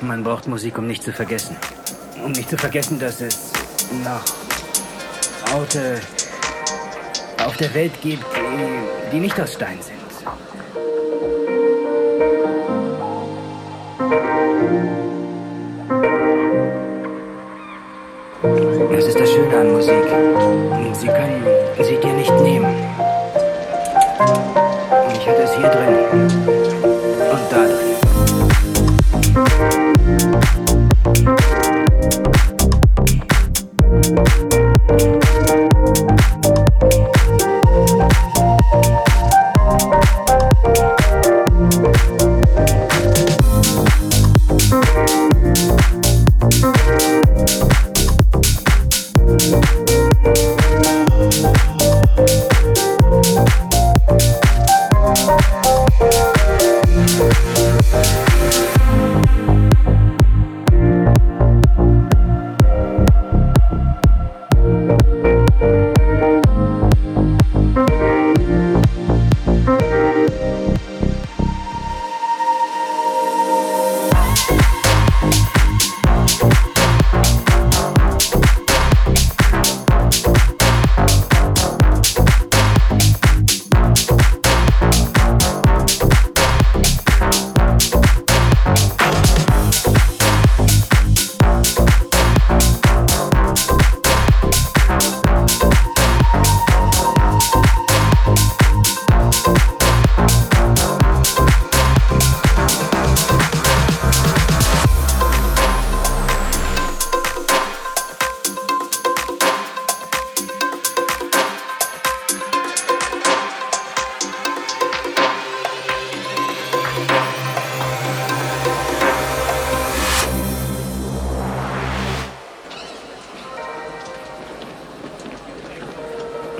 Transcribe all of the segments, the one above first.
Man braucht Musik, um nicht zu vergessen. Um nicht zu vergessen, dass es noch Orte auf der Welt gibt, die, nicht aus Stein sind. Das ist das Schöne an Musik. Sie können sie dir nicht nehmen. Ich hatte es hier drin.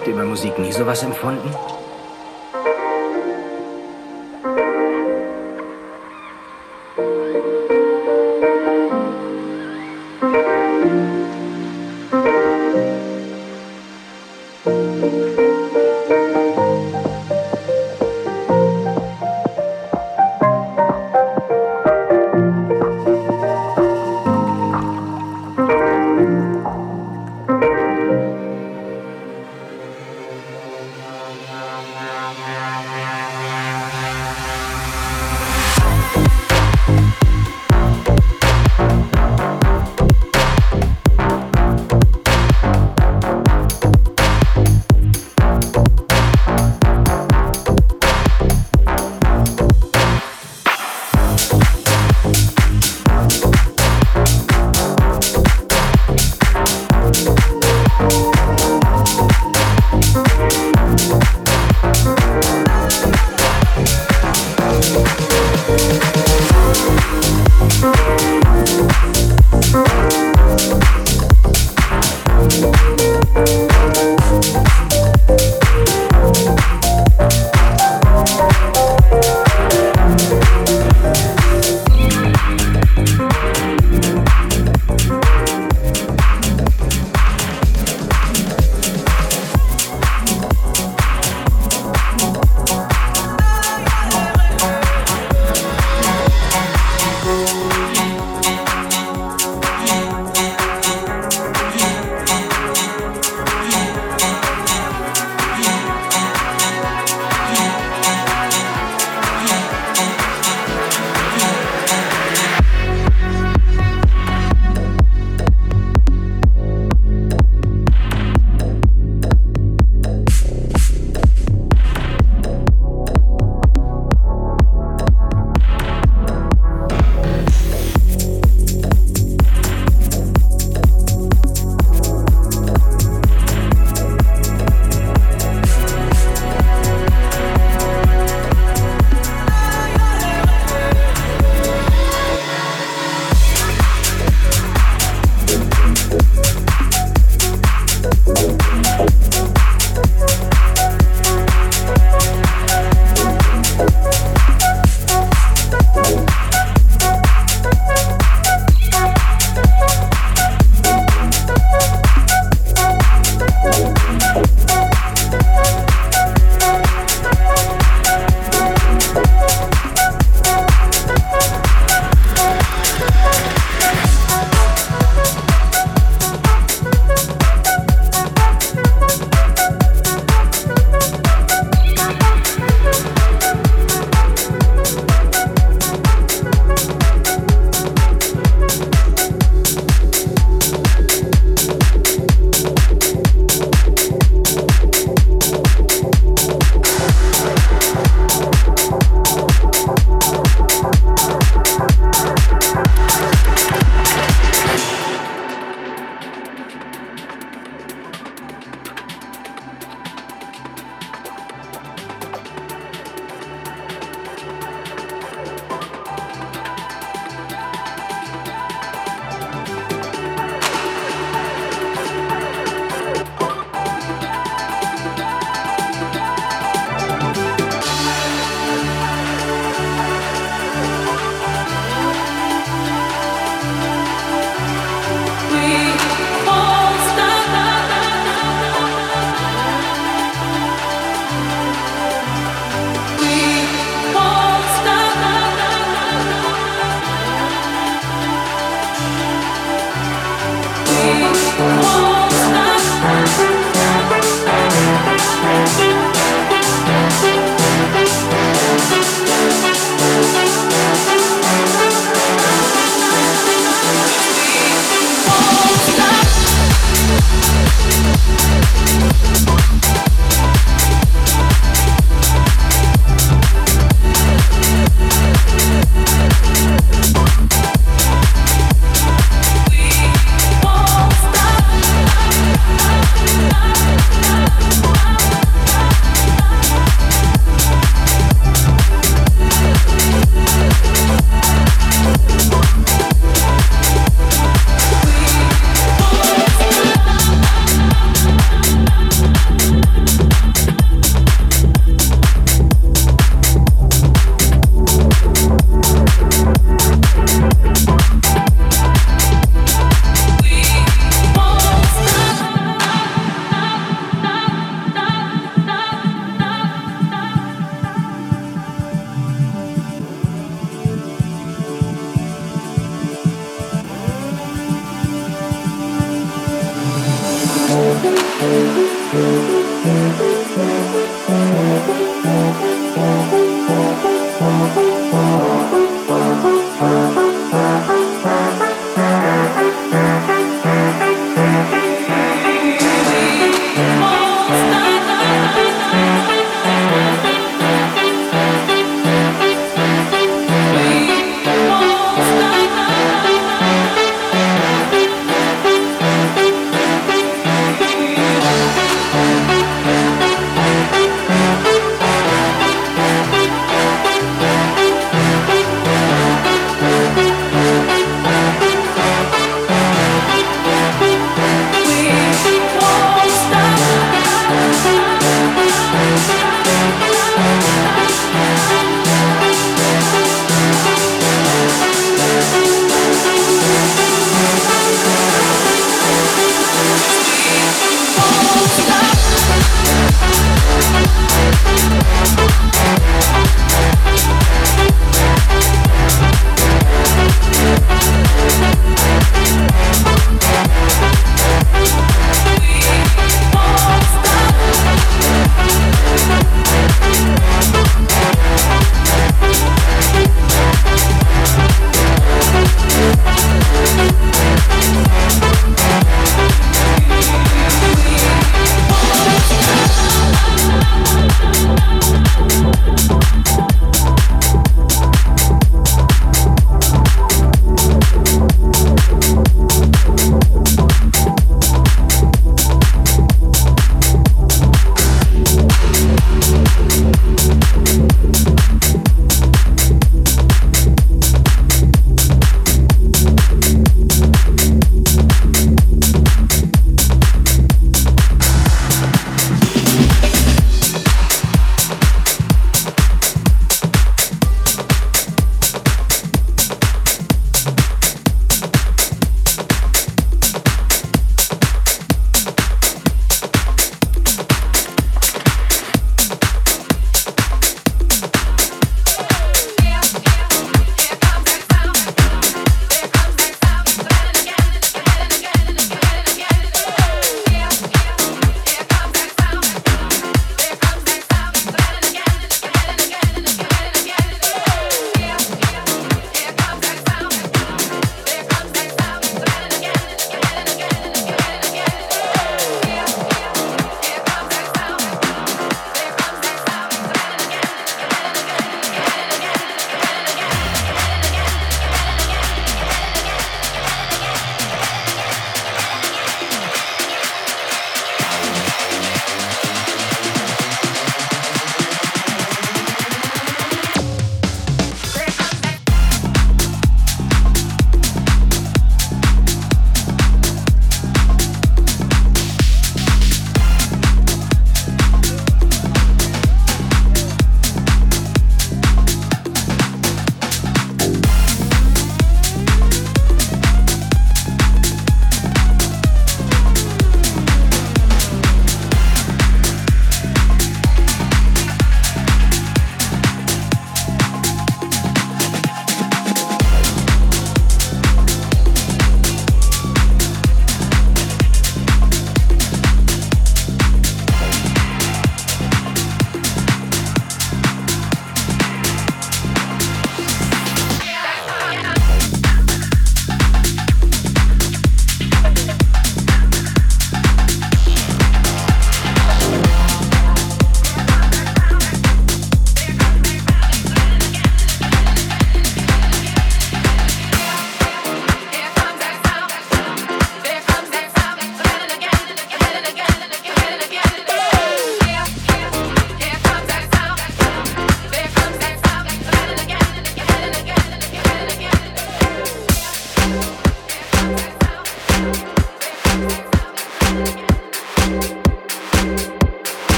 Habt ihr bei Musik nie sowas empfunden?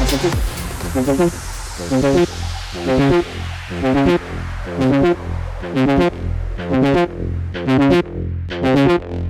Thank you.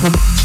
Yeah.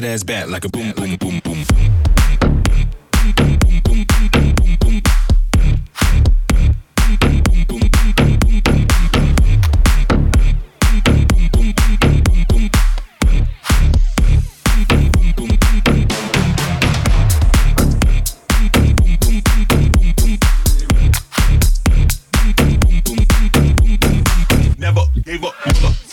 That ass back like a boom, boom, boom, boom. Boom. Never gave up. Bring